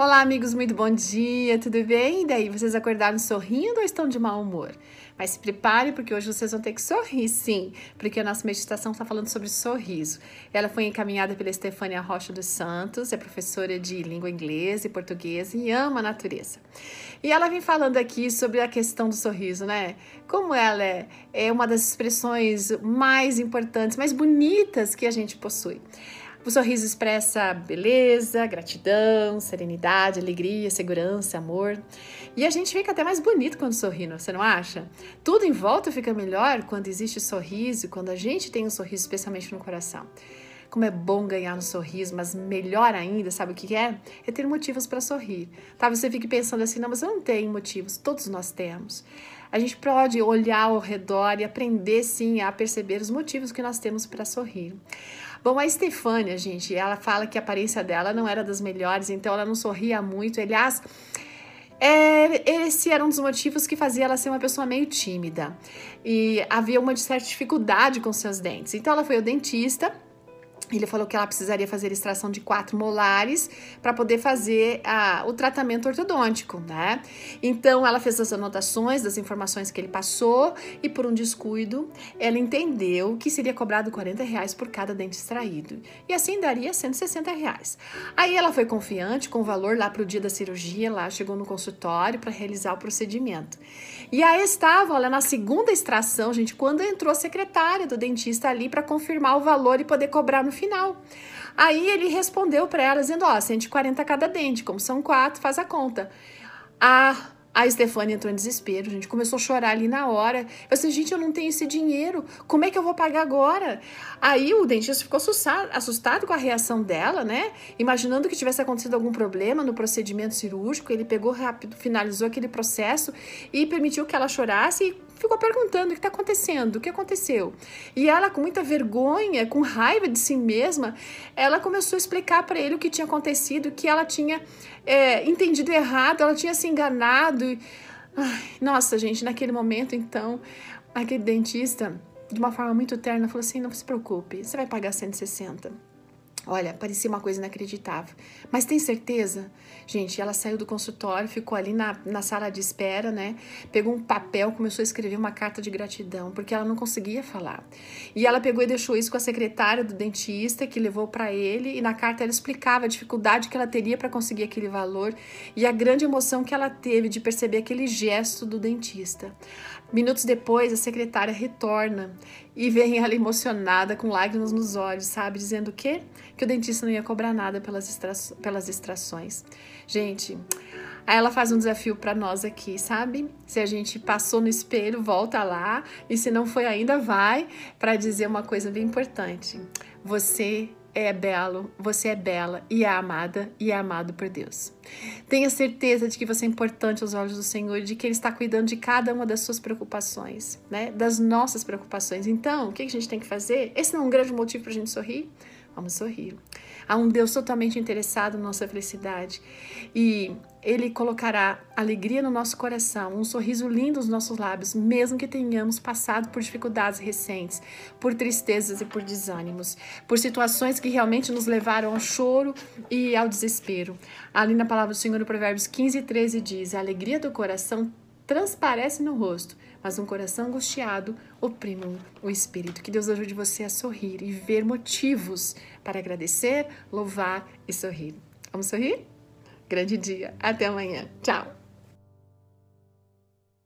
Olá, amigos, muito bom dia, tudo bem? Daí, vocês acordaram sorrindo ou estão de mau humor? Mas se prepare, porque hoje vocês vão ter que sorrir, sim, porque a nossa meditação está falando sobre sorriso. Ela foi encaminhada pela Estefânia Rocha dos Santos, é professora de língua inglesa e portuguesa e ama a natureza. E ela vem falando aqui sobre a questão do sorriso, né? Como ela é, é uma das expressões mais importantes, mais bonitas que a gente possui. O sorriso expressa beleza, gratidão, serenidade, alegria, segurança, amor. E a gente fica até mais bonito quando sorri, você não acha? Tudo em volta fica melhor quando existe sorriso, quando a gente tem um sorriso, especialmente no coração. Como é bom ganhar no sorriso, mas melhor ainda, sabe o que é? É ter motivos para sorrir. Tá? Você fica pensando assim, não, mas eu não tenho motivos. Todos nós temos. A gente pode olhar ao redor e aprender sim a perceber os motivos que nós temos para sorrir. Bom, a Estefânia, gente, ela fala que a aparência dela não era das melhores, então ela não sorria muito. Aliás, é, esse era um dos motivos que fazia ela ser uma pessoa meio tímida. E havia uma certa dificuldade com seus dentes. Então ela foi ao dentista ele falou que ela precisaria fazer extração de quatro molares para poder fazer a, o tratamento ortodôntico, né? Então ela fez as anotações das informações que ele passou e por um descuido ela entendeu que seria cobrado 40 reais por cada dente extraído e assim daria 160 reais. Aí ela foi confiante com o valor lá para o dia da cirurgia, lá chegou no consultório para realizar o procedimento. E aí estava, olha, na segunda extração, gente, quando entrou a secretária do dentista ali para confirmar o valor e poder cobrar no final. Aí ele respondeu para ela dizendo: Ó, 140 cada dente, como são quatro, faz a conta. A a Stefania entrou em desespero, gente, começou a chorar ali na hora. Eu disse, gente, eu não tenho esse dinheiro, como é que eu vou pagar agora? Aí o dentista ficou assustado, assustado com a reação dela, né? Imaginando que tivesse acontecido algum problema no procedimento cirúrgico, ele pegou rápido, finalizou aquele processo e permitiu que ela chorasse ficou perguntando o que está acontecendo, o que aconteceu. E ela, com muita vergonha, com raiva de si mesma, ela começou a explicar para ele o que tinha acontecido, que ela tinha é, entendido errado, ela tinha se enganado. Ai, nossa, gente, naquele momento, então, aquele dentista, de uma forma muito terna, falou assim: não se preocupe, você vai pagar 160. Olha, parecia uma coisa inacreditável. Mas tem certeza? Gente, ela saiu do consultório, ficou ali na, na sala de espera, né? Pegou um papel, começou a escrever uma carta de gratidão, porque ela não conseguia falar. E ela pegou e deixou isso com a secretária do dentista, que levou para ele, e na carta ela explicava a dificuldade que ela teria para conseguir aquele valor e a grande emoção que ela teve de perceber aquele gesto do dentista. Minutos depois, a secretária retorna e vem ela emocionada, com lágrimas nos olhos, sabe? Dizendo o quê? Que o dentista não ia cobrar nada pelas, extra... pelas extrações. Gente, aí ela faz um desafio para nós aqui, sabe? Se a gente passou no espelho, volta lá. E se não foi ainda, vai para dizer uma coisa bem importante. Você é belo, você é bela e é amada e é amado por Deus. Tenha certeza de que você é importante aos olhos do Senhor de que Ele está cuidando de cada uma das suas preocupações, né? Das nossas preocupações. Então, o que a gente tem que fazer? Esse não é um grande motivo para a gente sorrir? Vamos sorrir. Há um Deus totalmente interessado na nossa felicidade e Ele colocará alegria no nosso coração, um sorriso lindo nos nossos lábios, mesmo que tenhamos passado por dificuldades recentes, por tristezas e por desânimos, por situações que realmente nos levaram ao choro e ao desespero. Ali na palavra do Senhor, no Provérbios 15 e 13, diz: A alegria do coração transparece no rosto, mas um coração angustiado oprime o espírito. Que Deus ajude você a sorrir e ver motivos para agradecer, louvar e sorrir. Vamos sorrir? Grande dia. Até amanhã. Tchau.